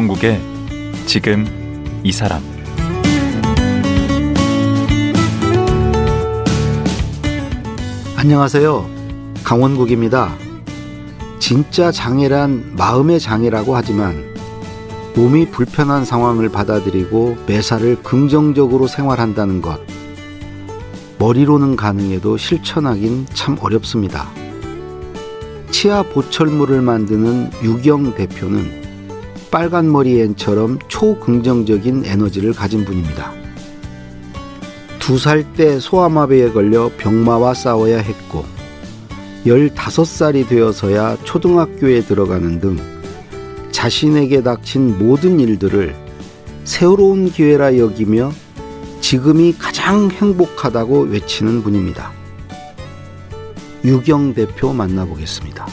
강원국의 지금 이 사람 안녕하세요. 강원국입니다. 진짜 장애란 마음의 장애라고 하지만 몸이 불편한 상황을 받아들이고 매사를 긍정적으로 생활한다는 것. 머리로는 가능해도 실천하긴 참 어렵습니다. 치아 보철물을 만드는 유경 대표는 빨간 머리 앤처럼 초긍정적인 에너지를 가진 분입니다. 두 살 때 소아마비에 걸려 병마와 싸워야 했고, 15살이 되어서야 초등학교에 들어가는 등 자신에게 닥친 모든 일들을 새로운 기회라 여기며 지금이 가장 행복하다고 외치는 분입니다. 유경 대표 만나보겠습니다.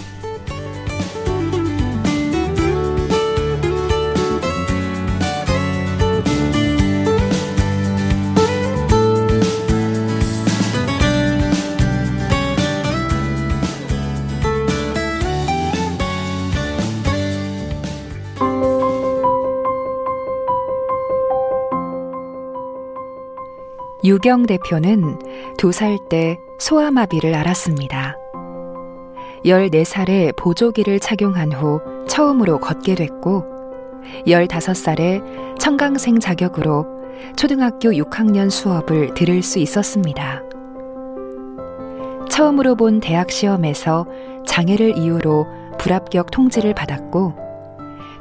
유경 대표는 두 살 때 소아마비를 앓았습니다. 14살에 보조기를 착용한 후 처음으로 걷게 됐고, 15살에 청강생 자격으로 초등학교 6학년 수업을 들을 수 있었습니다. 처음으로 본 대학 시험에서 장애를 이유로 불합격 통지를 받았고,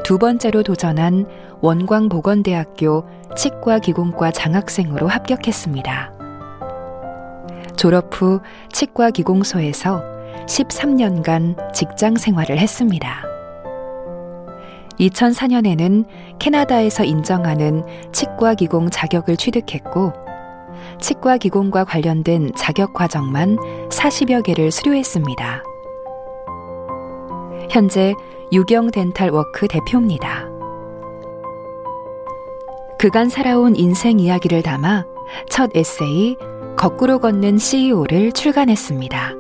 두 번째로 도전한 원광보건대학교 치과 기공과 장학생으로 합격했습니다. 졸업 후 치과 기공소에서 13년간 직장 생활을 했습니다. 2004년에는 캐나다에서 인정하는 치과 기공 자격을 취득했고, 치과 기공과 관련된 자격 과정만 40여 개를 수료했습니다. 현재 유경 덴탈 워크 대표입니다. 그간 살아온 인생 이야기를 담아 첫 에세이 거꾸로 걷는 CEO를 출간했습니다.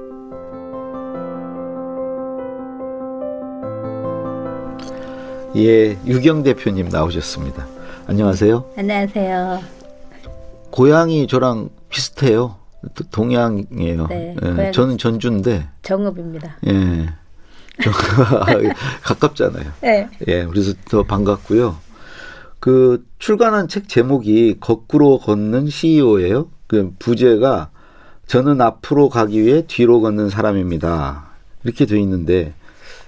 예, 유경 대표님 나오셨습니다. 안녕하세요. 안녕하세요. 고향이 저랑 비슷해요. 동향이에요. 네, 예, 저는 전주인데. 정읍입니다. 예. 가깝잖아요. 네. 예, 그래서 더 반갑고요. 그 출간한 책 제목이 거꾸로 걷는 CEO예요. 그 부제가 저는 앞으로 가기 위해 뒤로 걷는 사람입니다. 이렇게 돼 있는데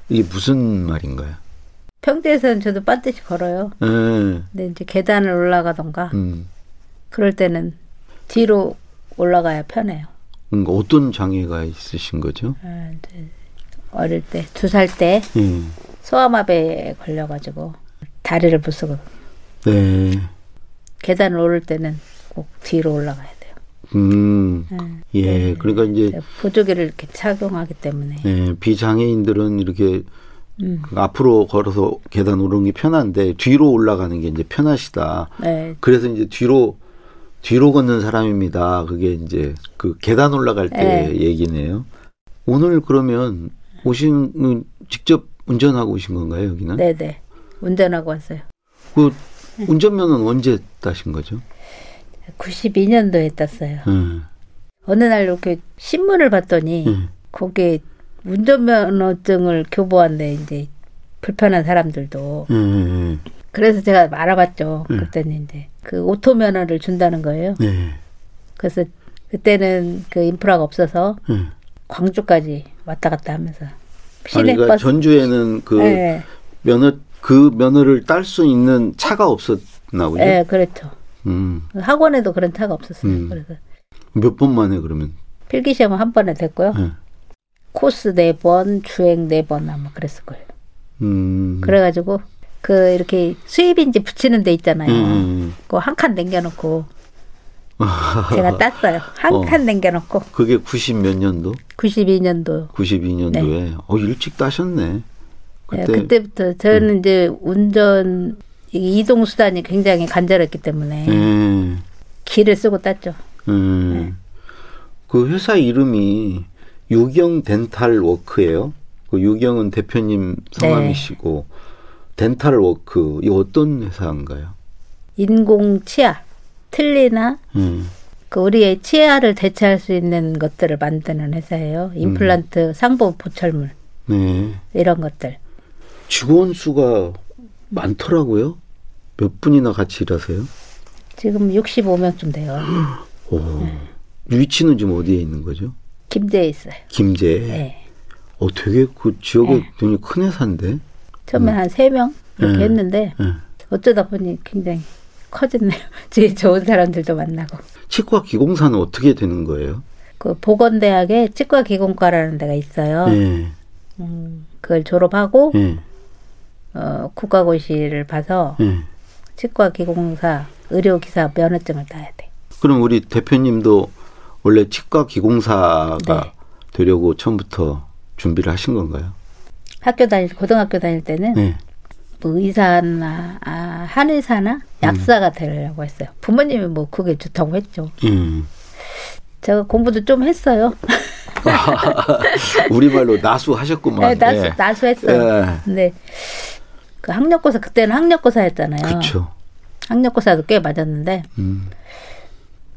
이게 무슨 말인가요? 평지에서는 저도 반드시 걸어요. 예. 근데 이제 계단을 올라가던가 음. 그럴 때는 뒤로 올라가야 편해요. 음, 어떤 장애가 있으신 거죠? 아, 어릴 때 두 살때 예. 소아마비에 걸려가지고 다리를 못 쓰고 네. 계단을 오를 때는 꼭 뒤로 올라가야 돼요. 음. 음, 예. 네. 그러니까 이제 보조기를 이렇게 착용하기 때문에 예, 비장애인들은 이렇게 음. 앞으로 걸어서 계단 오르는 게 편한데 뒤로 올라가는 게 이제 편하시다. 네, 그래서 이제 뒤로 뒤로 걷는 사람입니다. 그게 이제 그 계단 올라갈 때 네. 얘기네요. 오늘 그러면 오신 음, 직접 운전하고 오신 건가요 여기는? 네, 네. 운전하고 왔어요. 그 운전면허는 언제 따신 거죠? 92년도에 땄어요. 예. 어느 날 이렇게 신문을 봤더니 예. 거기에 운전면허증을 교부한데 이제 불편한 사람들도 예, 예, 그래서 제가 알아봤죠. 음. 그때는 이제 그 오토 면허를 준다는 거예요. 예. 그래서 그때는 그 인프라가 없어서 예. 광주까지 왔다 갔다 하면서 그러니까 전주에는 그 네, 면허 그 면허를 딸 수 있는 차가 없었나 보죠. 네, 그렇죠. 음. 학원에도 그런 차가 없었어요. 음. 그래서 몇 번 만에 그러면? 필기 시험은 한 번에 됐고요. 예. 코스 네 번, 주행 네 번 아마 그랬을 거예요. 음. 그래가지고 그 이렇게 수입인지 붙이는 데 있잖아요. 음. 그거 한칸 남겨놓고 제가 땄어요. 한 어. 칸 남겨놓고 그게 90 몇 년도? 92년도 92년도에. 어 일찍 따셨네. 네, 그때 그때부터 저는 이제 운전 이 이동 수단이 굉장히 간절했기 때문에 예. 길을 쓰고 땄죠. 음. 네. 그 회사 이름이 유경 덴탈 워크예요. 그 유경은 대표님 성함이시고 덴탈 워크 이 어떤 회사인가요? 인공 치아, 틀니나 음. 그 우리의 치아를 대체할 수 있는 것들을 만드는 회사예요. 임플란트, 상부 보철물 네. 이런 것들. 직원 수가 많더라고요. 몇 분이나 같이 일하세요? 지금 65명쯤 돼요. 오. 위치는 지금 어디에 있는 거죠? 김제에 있어요. 김제. 네. 어, 되게 그 지역에 네. 굉장히 큰 회사인데. 처음에 한 3명 이렇게 음. 했는데 예. 어쩌다 보니 굉장히 커졌네요. 제일 좋은 사람들도 만나고. 치과 기공사는 어떻게 되는 거예요? 그 보건대학에 치과 기공과라는 데가 있어요. 예. 음, 그걸 졸업하고 예. 어, 국가고시를 봐서 예. 치과 기공사 의료기사 면허증을 따야 돼. 그럼 우리 대표님도 원래 치과 기공사가 네. 되려고 처음부터 준비를 하신 건가요? 학교 다닐 고등학교 다닐 때는 네. 뭐 의사나 아, 한의사나 약사가 되려고 했어요. 부모님이 뭐 그게 좋다고 했죠. 음. 제가 공부도 좀 했어요. 우리말로 나수하셨구만. 네, 나수, 예. 나수했어요. 예. 근데 그 학력고사 그때는 학력고사였잖아요. 그렇죠. 학력고사도 꽤 맞았는데 음.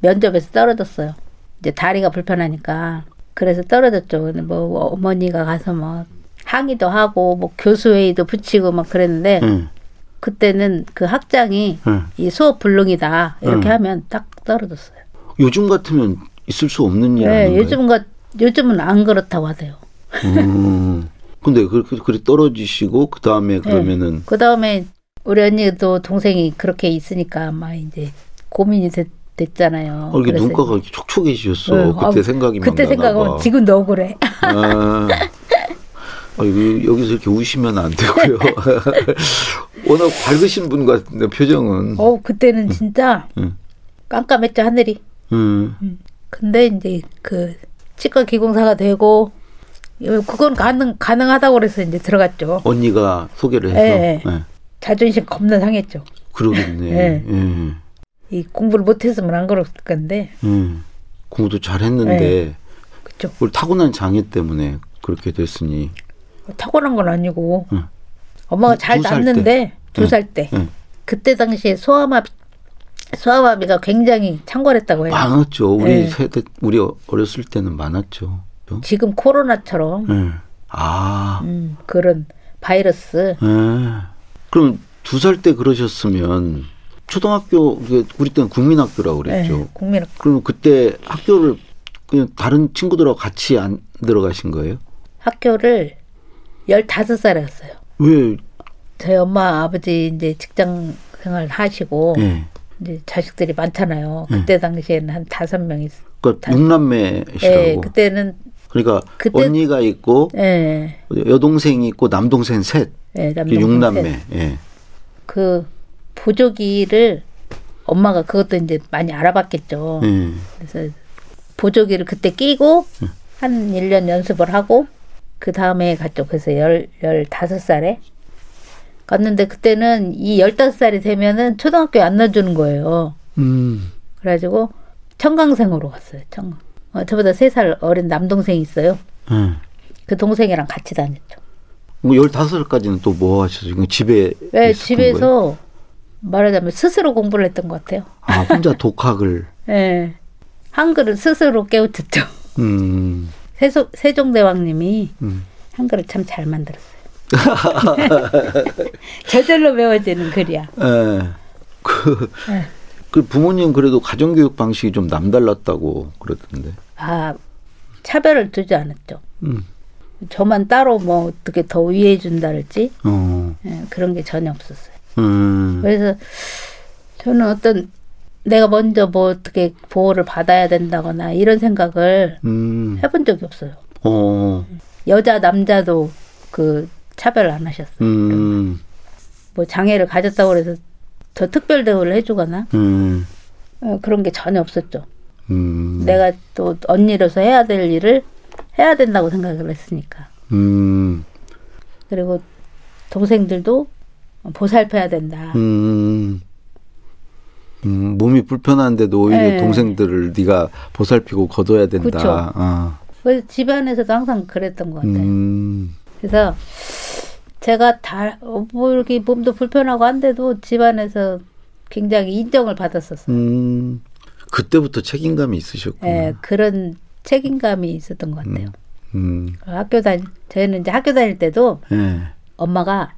면접에서 떨어졌어요. 이제 다리가 불편하니까 그래서 떨어졌죠. 근데 뭐 어머니가 가서 뭐 항의도 하고 뭐 교수회의도 붙이고 막 그랬는데 예. 그때는 그 학장이 예. 이 수업 불능이다 이렇게 음. 하면 딱 떨어졌어요. 요즘 같으면 있을 수 없는 일 네, 아닌가요? 요즘과 요즘은 안 그렇다고 하대요. 음. 근데 그렇게 그렇게 떨어지시고 그 다음에 그러면은 그 다음에 우리 언니도 동생이 그렇게 있으니까 아마 이제 고민이 됐, 됐잖아요. 어, 이렇게 그래서 눈가가 이렇게 촉촉해지셨어. 네. 그때 아, 생각이 막 그때 생각하면 봐. 지금도 억울해. 아, 아, 여기- 여기서 이렇게 우시면 안 되고요. 워낙 밝으신 분 같은데 표정은. 어 그때는 진짜 음. 깜깜했죠 하늘이. 음. 근데 이제 그 치과 기공사가 되고 그건 가능 가능하다고 그래서 이제 들어갔죠. 언니가 소개를 해서. 네. 예. 자존심 겁나 상했죠. 그러겠네. 네. 예. 이 공부를 못했으면 안 그랬을 건데 음. 공부도 잘했는데 네. 우리 타고난 장애 때문에 그렇게 됐으니. 타고난 건 아니고 응. 엄마가 잘 낳는데 두 응. 살때 응. 그때 당시에 소아마비 소아마비가 굉장히 창궐했다고 해요. 많았죠. 우리 네. 세대 우리 어- 어렸을 때는 많았죠. 또? 지금 코로나처럼 예. 아. 음, 그런 바이러스 예. 그럼 두 살 때 그러셨으면 초등학교 우리 때는 국민학교라고 그랬죠. 네, 국민 그럼 그때 학교를 그냥 다른 친구들하고 같이 안 들어가신 거예요? 학교를 15살에 갔어요. 왜? 저희 엄마 아버지 이제 직장 생활 하시고 예. 이제 자식들이 많잖아요. 그때 당시에는 한 다섯 명 있어. 그러니까 다- 육남매시라고. 예, 그때는 그러니까 그때- 언니가 있고 예, 여동생이 있고 남동생 셋. 예, 남동생 육남매. 셋. 예. 그 보조기를 엄마가 그것도 이제 많이 알아봤겠죠. 예. 그래서 보조기를 그때 끼고 한 1년 연습을 하고 그 다음에 갔죠. 그래서 열, 15살에 갔는데 그때는 이 15살이 되면은 초등학교에 안 넣어주는 거예요. 음. 그래가지고 청강생으로 갔어요. 청강. 어, 저보다 3살 어린 남동생이 있어요. 예. 그 동생이랑 같이 다녔죠. 뭐 15살까지는 또 뭐 하셨어요? 그냥 집에 왜 있었던 거예요? 집에서 말하자면 스스로 공부를 했던 것 같아요. 아, 혼자 독학을 예. 한글을 스스로 깨우쳤죠. 음. 세소, 세종대왕님이 음. 한글을 참 잘 만들었어요. 저절로 배워지는 글이야. 예. 그, 예. 그 부모님 그래도 가정교육 방식이 좀 남달랐다고 그러던데. 아, 차별을 두지 않았죠. 음. 저만 따로 뭐 어떻게 더 위해 준다랄지 어. 예, 그런 게 전혀 없었어요. 음. 그래서 저는 어떤 내가 먼저 뭐 어떻게 보호를 받아야 된다거나 이런 생각을 음. 해본 적이 없어요. 어. 여자 남자도 그 차별 안 하셨어요. 음. 뭐 장애를 가졌다고 그래서 더 특별 대우를 해주거나 음. 어, 그런 게 전혀 없었죠. 음. 내가 또 언니로서 해야 될 일을 해야 된다고 생각을 했으니까. 음. 그리고 동생들도 보살펴야 된다. 음. 음, 몸이 불편한데도 오히려 네. 동생들을 네가 보살피고 거둬야 된다. 아. 그래서 집안에서도 항상 그랬던 것 같아요. 음. 그래서 제가 다, 어, 뭐 이렇게 몸도 불편하고 한데도 집안에서 굉장히 인정을 받았었어요. 음, 그때부터 책임감이 있으셨구나. 예, 그런 책임감이 있었던 것 같아요. 음, 학교 다니, 저희는 이제 학교 다닐 때도 예, 엄마가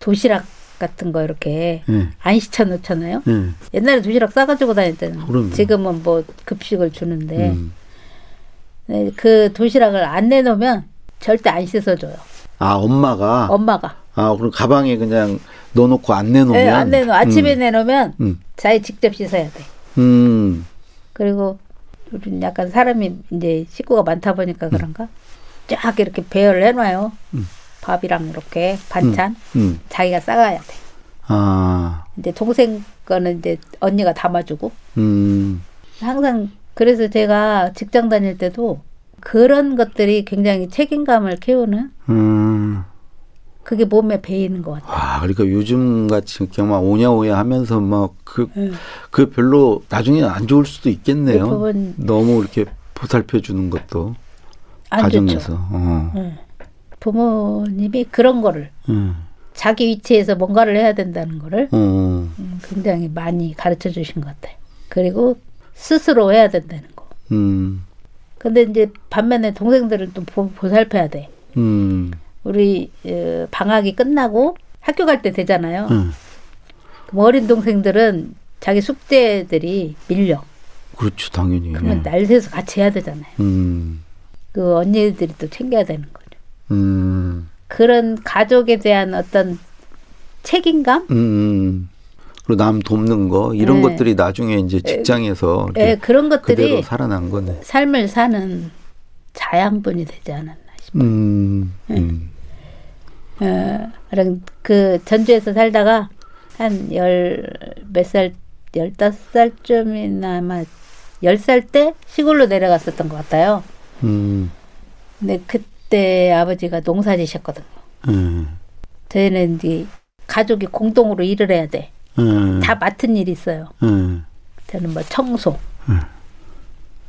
도시락 같은 거 이렇게 예, 안 시켜 놓잖아요. 예. 옛날에 도시락 싸가지고 다녔잖아요. 그럼요. 지금은 뭐 급식을 주는데 음. 네, 그 도시락을 안 내놓으면 절대 안 씻어줘요. 아, 엄마가. 엄마가. 아, 그럼 가방에 그냥 넣어놓고 안 내놓으면. 네, 안 내놓. 아침에 음, 내놓으면 음, 자기 직접 씻어야 돼. 음, 그리고 우리는 약간 사람이 이제 식구가 많다 보니까 그런가 쫙 이렇게 배열을 해놔요. 밥이랑 이렇게 반찬 음. 자기가 싸가야 돼. 아, 이제 동생 거는 이제 언니가 담아주고 음, 항상 그래서 제가 직장 다닐 때도 그런 것들이 굉장히 책임감을 키우는 음. 그게 몸에 배이는 것 같아요. 아, 그러니까 요즘 같이 이렇게 막 오냐오냐 하면서 막 그, 음. 그 별로 나중에 안 좋을 수도 있겠네요. 그 너무 이렇게 보살펴 주는 것도 안 가정에서. 어. 음. 부모님이 그런 거를 음. 자기 위치에서 뭔가를 해야 된다는 거를 어. 음, 굉장히 많이 가르쳐 주신 것 같아요. 그리고 스스로 해야 된다는 거. 음. 근데 이제 반면에 동생들은 또 보, 보살펴야 돼. 음. 우리 어, 방학이 끝나고 학교 갈 때 되잖아요. 음. 그럼 어린 동생들은 자기 숙제들이 밀려. 그렇죠, 당연히. 그러면 예. 날 새서 같이 해야 되잖아요. 음. 그 언니들이 또 챙겨야 되는 거죠. 음. 그런 가족에 대한 어떤 책임감? 음. 그리고 남 돕는 거 이런 네. 것들이 나중에 이제 직장에서 예, 이렇게 그런 그대로 것들이 살아난 거네. 삶을 사는 자양분이 되지 않았나 싶어요. 음. 음. 어, 그 전주에서 살다가 한 열 몇 살, 열다섯 살쯤이나 아마 열 살 때 시골로 내려갔었던 것 같아요. 음. 근데 그 때 아버지가 농사 지셨거든요. 음. 저희는 이제 가족이 공동으로 일을 해야 돼. 음. 다 맡은 일이 있어요. 음. 저는 뭐 청소,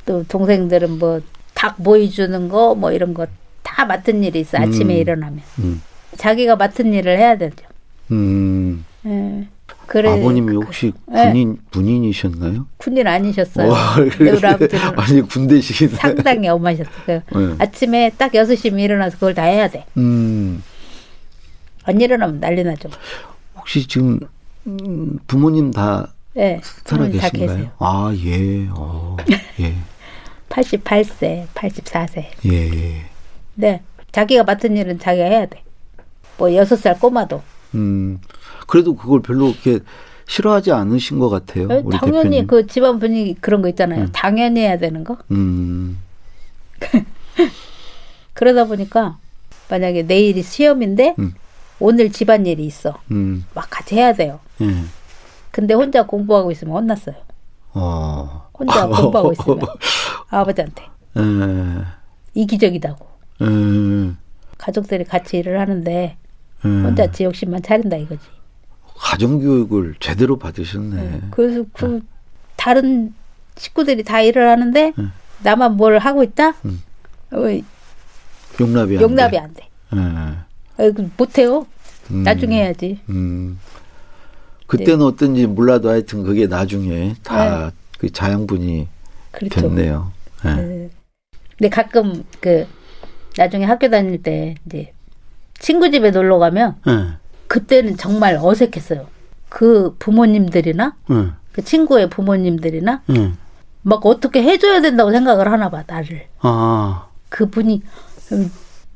또 동생들은 뭐닭 모이 주는 거 뭐 이런 거 다 맡은 일이 있어. 아침에 음. 일어나면 음. 자기가 맡은 일을 해야 되죠. 음. 예. 그래 아버님이 그- 혹시 네. 군인 군인이셨나요? 군인 아니셨어요. 와, 근데 우리 아버지는 아니 군대식이네. 상당히 엄하셨어요. 네. 아침에 딱 6시면 일어나서 그걸 다 해야 돼. 음. 안 일어나면 난리 나죠. 혹시 지금 음, 부모님 다 예. 살아 계신가요? 아, 예. 어. 예. 88세, 84세. 예. 예. 네. 자기가 맡은 일은 자기가 해야 돼. 뭐 6살 꼬마도. 음. 그래도 그걸 별로 그렇게 싫어하지 않으신 것 같아요. 당연히 대표님. 음. 그 집안 분위기 그런 거 있잖아요. 당연히 해야 되는 거. 음. 그러다 보니까 만약에 내일이 시험인데 음. 오늘 집안 일이 있어. 음. 막 같이 해야 돼요. 예. 근데 혼자 공부하고 있으면 혼났어요. 어. 혼자 공부하고 있으면 아버지한테 예. 이기적이다고. 예. 가족들이 같이 일을 하는데 예. 혼자 지 욕심만 차린다 이거지. 가정 교육을 제대로 받으셨네. 그래서 그 다른 식구들이 다 일을 하는데 음. 나만 뭘 하고 있다? 음. 어, 용납이 안 용납이 돼. 안 돼. 예. 어, 그 못해요. 음. 나중에 해야지. 음. 그때는 어떤지 몰라도 하여튼 그게 나중에 다 네. 그 자양분이 그렇죠. 됐네요. 예. 네. 근데 가끔 그 나중에 학교 다닐 때 이제 친구 집에 놀러 가면 예. 그때는 정말 어색했어요. 그 부모님들이나 예. 그 친구의 부모님들이나 예. 막 어떻게 해줘야 된다고 생각을 하나 봐 나를. 아, 그분이 음,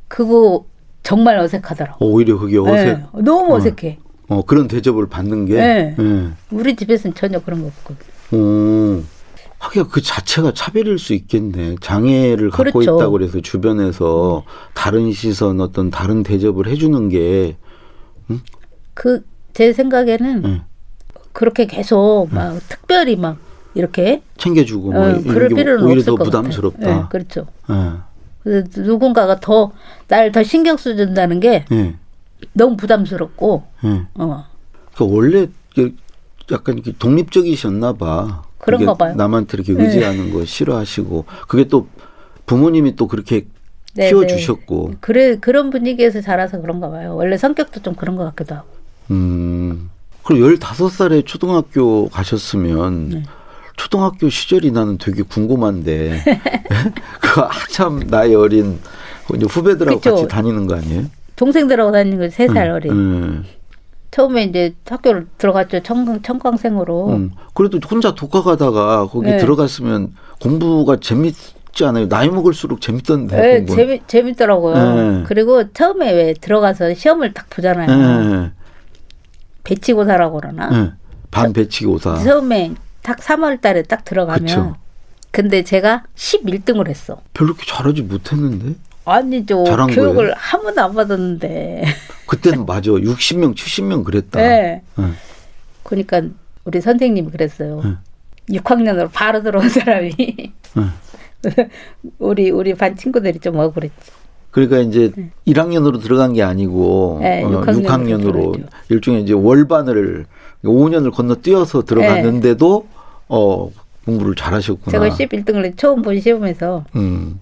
그거 정말 어색하더라고. 오히려 그게 어색. 네, 너무 어색해. 어, 그런 대접을 받는 게. 네. 예. 우리 집에서는 전혀 그런 거 없고. 오. 하기야 그 자체가 차별일 수 있겠네. 장애를 갖고 그렇죠. 있다고 그래서 주변에서 다른 시선, 어떤 다른 대접을 해주는 게, 그제 생각에는 예. 그렇게 계속 막 특별히 막 이렇게 챙겨주고, 뭐, 어, 그럴 게 필요는 오히려 없을 더것 부담스럽다. 네, 그렇죠. 예. 그래서 누군가가 더 나를 더 신경 써준다는 게 예. 너무 부담스럽고 예. 어 그러니까 원래 그 약간 이렇게 독립적이셨나 봐. 그런가 봐요. 남한테 이렇게 네. 의지하는 거 싫어하시고 그게 또 부모님이 또 그렇게 네, 키워주셨고. 그래 그런 분위기에서 자라서 그런가 봐요. 원래 성격도 좀 그런 것 같기도 하고. 음. 그럼 15살에 초등학교 가셨으면 네. 초등학교 시절이 나는 되게 궁금한데 그 한참 나이 어린 그 후배들하고 그쵸. 같이 다니는 거 아니에요? 동생들하고 다니는 거세살 어린. 음. 처음에 이제 학교를 들어갔죠. 청강 청강생으로. 음. 그래도 혼자 독학하다가 거기 네. 들어갔으면 공부가 재밌 지 않아요? 나이 먹을수록 재밌던데. 네, 공부는. 재미 재밌더라고요. 네. 그리고 처음에 왜 들어가서 시험을 딱 보잖아요. 네. 배치고사라고 그러나. 네. 반 배치고사. 처음에 딱 3월 달에 딱 들어가면 그쵸. 근데 제가 11등을 했어. 별로 이렇게 잘하지 못했는데. 아니죠. 교육을 거예요? 한 번도 안 받았는데. 그때는 맞아. 60명, 70명 그랬다. 네. 네. 그러니까 우리 선생님이 그랬어요. 네. 6학년으로 바로 들어온 사람이 네. 우리 우리 반 친구들이 좀 억울했지. 그러니까 이제 1학년으로 들어간 게 아니고 네, 어, 6학년으로 6학년으로 들어갔죠. 일종의 이제 월반을 5년을 건너뛰어서 들어갔는데도 어 공부를 잘하셨구나. 제가 11등을 처음 본 시험에서 음.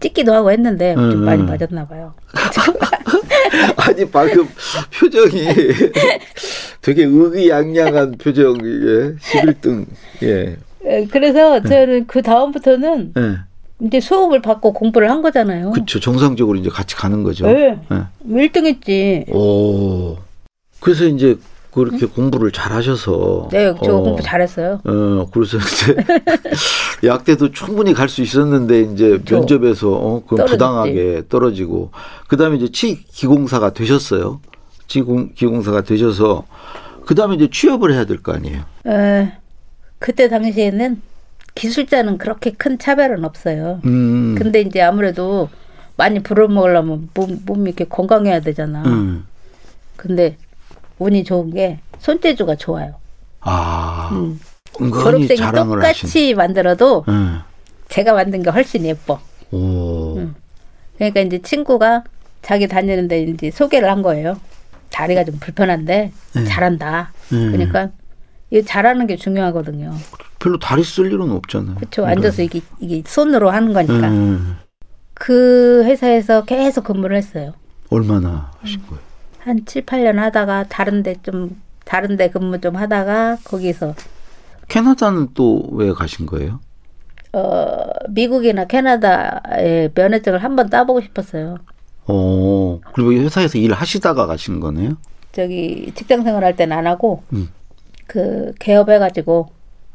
찍기도 하고 했는데 좀 음, 많이 음. 맞았나 봐요. 아니 방금 표정이 되게 의기양양한 표정이에 11등. 예. 에, 그래서 저는 그 다음부터는 예. 이제 수업을 받고 공부를 한 거잖아요. 그렇죠. 정상적으로 이제 같이 가는 거죠. 네. 예. 1등 했지. 오. 그래서 이제 그렇게 공부를 잘하셔서 네, 저 어, 공부 잘했어요. 어, 그래서 이제 약대도 충분히 갈 수 있었는데 이제. 면접에서 어, 그 떨어졌지. 부당하게 떨어지고 그다음에 이제 치 기공사가 되셨어요. 치 기공사가 되셔서 그다음에 이제 취업을 해야 될 거 아니에요. 에, 그때 당시에는 기술자는 그렇게 큰 차별은 없어요. 음. 근데 이제 아무래도 많이 불어먹으려면 몸, 몸이 이렇게 건강해야 되잖아. 음. 근데 운이 좋은 게 손재주가 좋아요. 아. 음. 졸업생이 자랑을 하신. 똑같이 만들어도 음. 제가 만든 게 훨씬 예뻐. 오. 음. 그러니까 이제 친구가 자기 다니는데 이제 소개를 한 거예요. 다리가 좀 불편한데 네. 잘한다. 음. 그러니까 이거 잘하는 게 중요하거든요. 별로 다리 쓸 일은 없잖아요. 그렇죠. 앉아서 이게 이게 손으로 하는 거니까. 음. 그 회사에서 계속 근무를 했어요. 얼마나 하신 거예요? 한 7, 8년 하다가 다른데 좀 다른데 근무 좀 하다가 거기서 캐나다는 또 왜 가신 거예요? 어 미국이나 캐나다의 면허증을 한번 따보고 싶었어요. 어. 그리고 이 회사에서 일 하시다가 가신 거네요? 저기 직장 생활할 때는 안 하고 음. 그 개업해가지고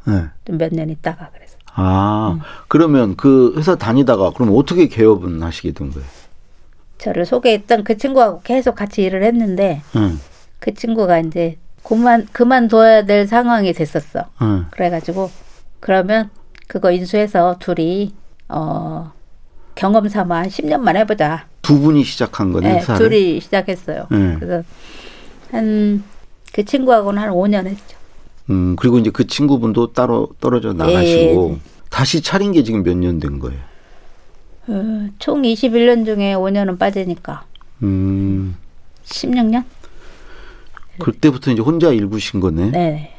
네. 좀몇년 있다가 그래서 아, 음. 그러면 그 회사 다니다가 그럼 어떻게 개업은 하시게 된 거예요? 저를 소개했던 그 친구하고 계속 같이 일을 했는데 응, 그 친구가 이제 그만 그만둬야 될 상황이 됐었어. 응. 그래가지고 그러면 그거 인수해서 둘이 어 경험 삼아 한 10년만 해보자. 두 분이 시작한 거네, 네? 둘이 시작했어요. 네. 그래서 한 그 친구하고는 한 5년 했죠. 음, 그리고 이제 그 친구분도 따로 떨어져 나가시고 예. 다시 차린 게 지금 몇 년 된 거예요? 어, 총 21년 중에 5년은 빠지니까 음, 16년? 그때부터 이제 혼자 일구신 거네? 네.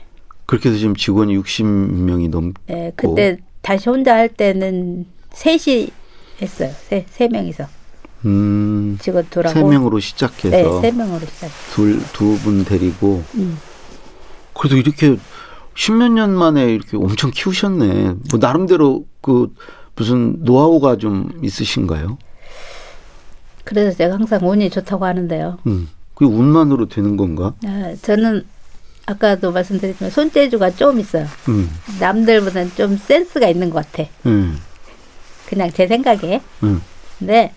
그렇게 해서 지금 직원이 60명이 넘, 네, 그때 다시 혼자 할 때는 셋이 했어요. 세, 세 명이서 음, 직원 둘하고 세 명으로 시작해서 네, 세 명으로 시작. 둘, 두 분 데리고 음. 그래도 이렇게 십몇 년 만에 이렇게 엄청 키우셨네. 뭐 나름대로 그 무슨 노하우가 좀 있으신가요? 그래서 제가 항상 운이 좋다고 하는데요. 음. 그 운만으로 되는 건가? 아, 저는 아까도 말씀드렸지만 손재주가 좀 있어요. 음. 남들보다는 좀 센스가 있는 것 같아. 음. 그냥 제 생각에. 음. 근데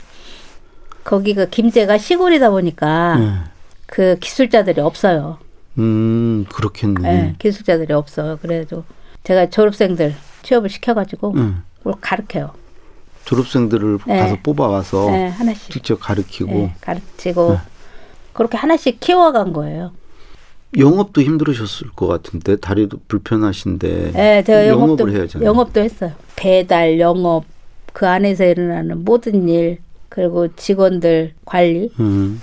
거기 그 김제가 시골이다 보니까 음. 그 기술자들이 없어요. 음, 그렇겠네. 네, 기술자들이 없어요. 그래도 제가 졸업생들 취업을 시켜가지고 음. 그걸 가르쳐요. 졸업생들을 네. 가서 뽑아와서 네, 하나씩 직접 가르치고 네, 가르치고 그렇게 하나씩 키워간 거예요. 영업도 힘들으셨을 것 같은데 다리도 불편하신데 네, 제가 영업도 영업을 해야잖아요. 영업도 했어요. 배달, 영업 그 안에서 일어나는 모든 일 그리고 직원들 관리 음.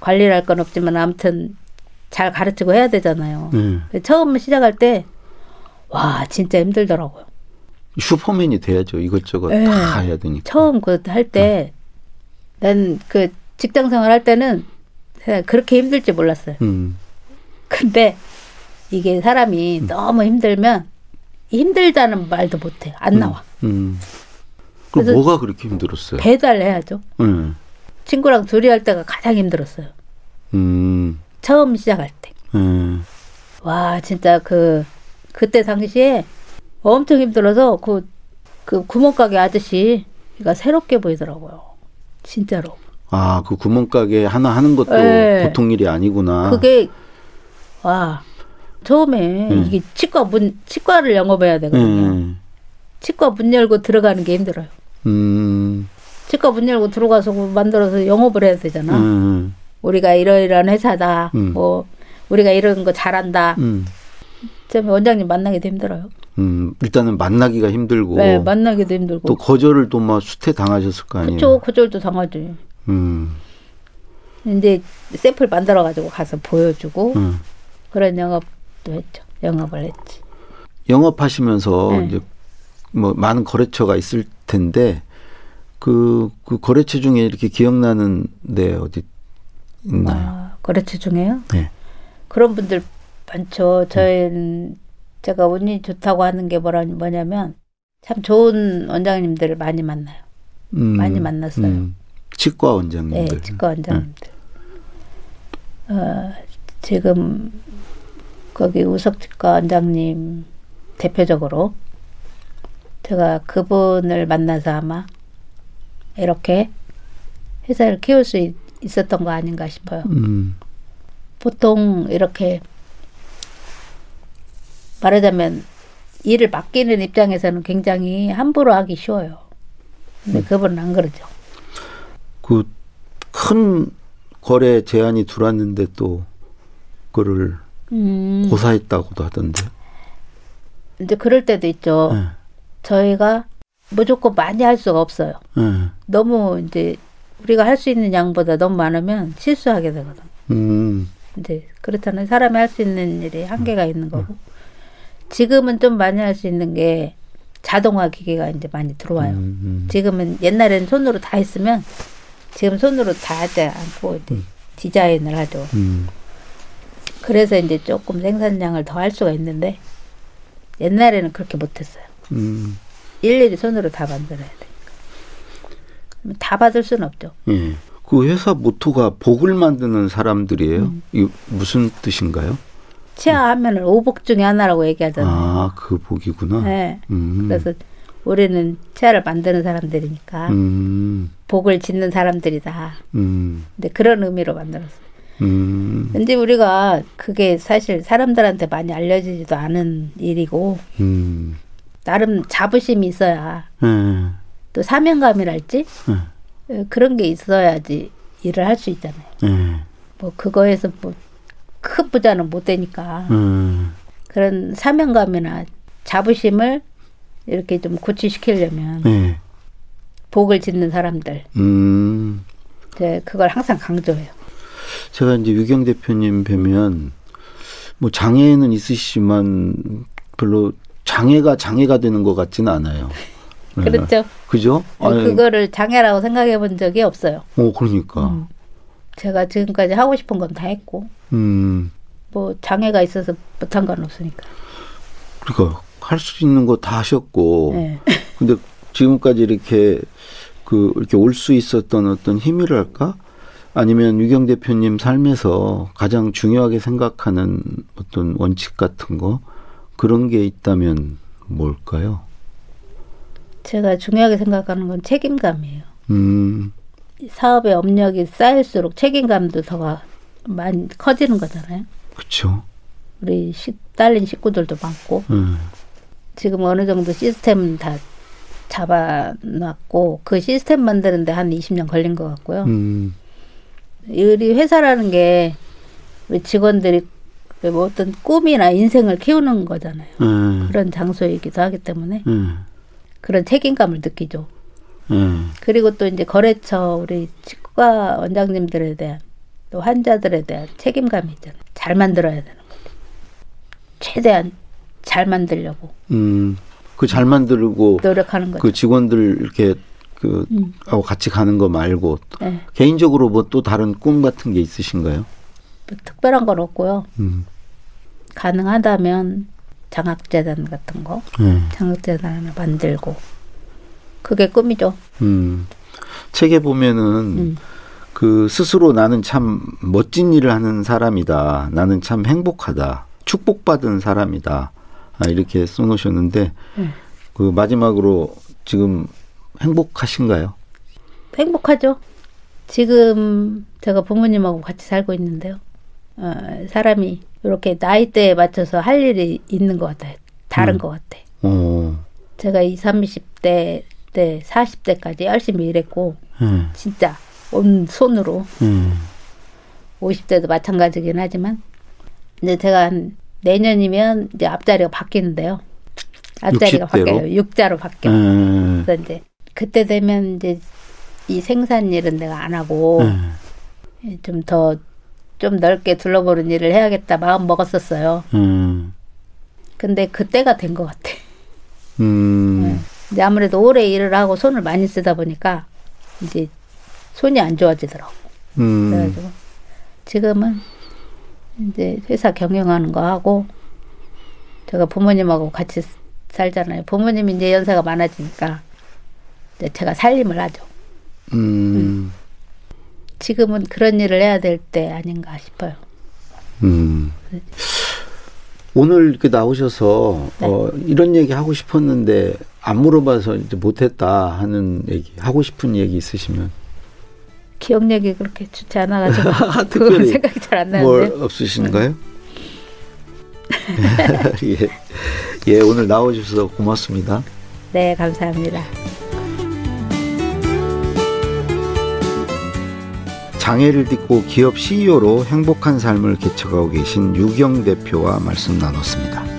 관리를 할건 없지만 아무튼 잘 가르치고 해야 되잖아요. 네. 처음 시작할 때 와 진짜 힘들더라고요. 슈퍼맨이 돼야죠. 이것저것 네. 다 해야 되니까. 처음 그 할때난그 직장 생활 할 때는 그렇게 힘들지 몰랐어요. 음. 근데 이게 사람이 너무 힘들면 힘들다는 말도 못해. 안 나와. 음. 그럼 뭐가 그렇게 힘들었어요? 배달해야죠. 음. 친구랑 둘이 할 때가 가장 힘들었어요. 음. 처음 시작할 때. 음. 와, 진짜 그, 그때 당시에 엄청 힘들어서 그, 그 구멍가게 아저씨가 새롭게 보이더라고요. 진짜로. 아, 그 구멍가게 하나 하는 것도 네. 보통 일이 아니구나. 그게, 와, 처음에 음. 이게 치과 문, 치과를 영업해야 되거든요. 음. 치과 문 열고 들어가는 게 힘들어요. 음. 치과 문 열고 들어가서 그 만들어서 영업을 해야 되잖아. 음. 우리가 이러이러한 회사다. 음. 뭐, 우리가 이런 거 잘한다. 음. 원장님 만나기도 힘들어요. 음. 일단은 만나기가 힘들고 네, 만나기도 힘들고. 또 거절을 또 막 수태 당하셨을 거 아니에요. 그쵸, 거절도 당하지. 음. 이제 샘플 만들어 가지고 가서 보여주고 음. 그런 영업도 했죠. 영업을 했지. 영업하시면서 네. 이제 뭐 많은 거래처가 있을 텐데 그, 그 거래처 중에 이렇게 기억나는 데 어디 있나요? 아, 거래처 중에요? 네. 그런 분들 많죠. 저희는 제가 운이 좋다고 하는 게 뭐라, 뭐냐면 참 좋은 원장님들을 많이 만나요. 음, 많이 만났어요. 음. 치과 네, 원장님들. 치과 원장님들. 어, 지금 거기 우석 치과 원장님 대표적으로 제가 그분을 만나서 아마 이렇게 회사를 키울 수 있, 있었던 거 아닌가 싶어요. 음. 보통 이렇게 말하자면 일을 맡기는 입장에서는 굉장히 함부로 하기 쉬워요. 근데 그분은 안 그러죠. 그 큰 거래 제한이 들어왔는데 또 그거를 음, 고사했다고도 하던데. 이제 그럴 때도 있죠. 예. 저희가 무조건 많이 할 수가 없어요. 예. 너무 이제 우리가 할 수 있는 양보다 너무 많으면 실수하게 되거든. 음. 이제 그렇다면 사람이 할 수 있는 일이 한계가 있는 거고. 지금은 좀 많이 할 수 있는 게 자동화 기계가 이제 많이 들어와요. 음, 지금은 옛날에는 손으로 다 했으면 지금 손으로 다 하지 않고 이제 디자인을 하죠. 음. 그래서 이제 조금 생산량을 더 할 수가 있는데 옛날에는 그렇게 못했어요. 음. 일일이 손으로 다 만들어야 되니까. 다 받을 수는 없죠. 예. 그 회사 모토가 복을 만드는 사람들이에요. 음. 이 무슨 뜻인가요? 치아 하면은 오복 중에 하나라고 얘기하잖아요. 아, 그 복이구나. 네. 음. 그래서 우리는 치아를 만드는 사람들이니까 음. 복을 짓는 사람들이다. 음. 근데 그런 의미로 만들었어요. 음. 근데 우리가 그게 사실 사람들한테 많이 알려지지도 않은 일이고 음. 나름 자부심이 있어야 예. 또 사명감이랄지 예. 어, 그런 게 있어야지 일을 할 수 있잖아요. 예. 뭐 그거에서 뭐큰 부자는 못 되니까 음. 그런 사명감이나 자부심을 이렇게 좀 구치시키려면 예. 복을 짓는 사람들 음. 그걸 항상 강조해요. 제가 이제 유경 대표님 뵈면 뭐 장애는 있으시지만 별로 장애가 장애가 되는 것 같지는 않아요. 네. 그렇죠. 그죠? 아니, 그거를 장애라고 생각해 본 적이 없어요. 어, 그러니까. 음. 제가 지금까지 하고 싶은 건 다 했고 음. 뭐 장애가 있어서 못한 건 없으니까. 그러니까 할 수 있는 거 다 하셨고. 네. 근데 지금까지 이렇게 그 이렇게 올 수 있었던 어떤 힘이랄까? 아니면 유경 대표님 삶에서 가장 중요하게 생각하는 어떤 원칙 같은 거 그런 게 있다면 뭘까요? 제가 중요하게 생각하는 건 책임감이에요. 음, 이 사업의 업력이 쌓일수록 책임감도 더 많이 커지는 거잖아요. 그렇죠. 우리 시, 딸린 식구들도 많고 음, 지금 어느 정도 시스템 다 잡아놨고 그 시스템 만드는데 한 20년 걸린 것 같고요. 음, 우리 회사라는 게 우리 직원들이 뭐 어떤 꿈이나 인생을 키우는 거잖아요. 음, 그런 장소이기도 하기 때문에 음, 그런 책임감을 느끼죠. 음, 그리고 또 이제 거래처 우리 치과 원장님들에 대한 또 환자들에 대한 책임감이 있잖아요. 잘 만들어야 되는 거죠. 최대한 잘 만들려고 음. 그 잘 만들고 노력하는 거죠. 그 직원들 이렇게 그 음. 하고 같이 가는 거 말고 네. 개인적으로 뭐 또 다른 꿈 같은 게 있으신가요? 뭐 특별한 건 없고요. 음. 가능하다면 장학재단 같은 거, 네. 장학재단을 만들고 그게 꿈이죠. 음. 책에 보면은 음. 그 스스로 나는 참 멋진 일을 하는 사람이다. 나는 참 행복하다. 축복받은 사람이다. 아, 이렇게 써놓으셨는데 음. 그 마지막으로 지금 행복하신가요? 행복하죠. 지금 제가 부모님하고 같이 살고 있는데요. 어, 사람이 이렇게 나이대에 맞춰서 할 일이 있는 것 같아요. 다른 음. 것 같아. 어. 제가 20, 30대 때 40대까지 열심히 일했고 음. 진짜 온 손으로 음. 50대도 마찬가지긴 하지만 이제 제가 한 내년이면 이제 앞자리가 바뀌는데요. 앞자리가 60대로? 바뀌어요. 육자로 바뀌어. 요 음. 그래서 이제 그때 되면 이제 이 생산 일은 내가 안 하고 음. 좀더 좀 넓게 둘러보는 일을 해야겠다 마음 먹었었어요. 음. 근데 그때가 된 것 같아. 음. 이제 아무래도 오래 일을 하고 손을 많이 쓰다 보니까 이제 손이 안 좋아지더라고. 음. 그래가지고 지금은 이제 회사 경영하는 거 하고 제가 부모님하고 같이 살잖아요. 부모님이 이제 연세가 많아지니까 이제 제가 살림을 하죠. 음. 지금은 그런 일을 해야 될 때 아닌가 싶어요. 음. 오늘 이렇게 나오셔서 네. 어, 이런 얘기 하고 싶었는데 안 물어봐서 이제 못했다 하는 얘기 하고 싶은 얘기 있으시면 기억력이 그렇게 좋지 않아가지고 특별히 생각이 잘안뭘 나는데 없으신가요? 예. 예, 오늘 나와주셔서 고맙습니다. 네 감사합니다. 장애를 딛고 기업 CEO로 행복한 삶을 개척하고 계신 유경 대표와 말씀 나눴습니다.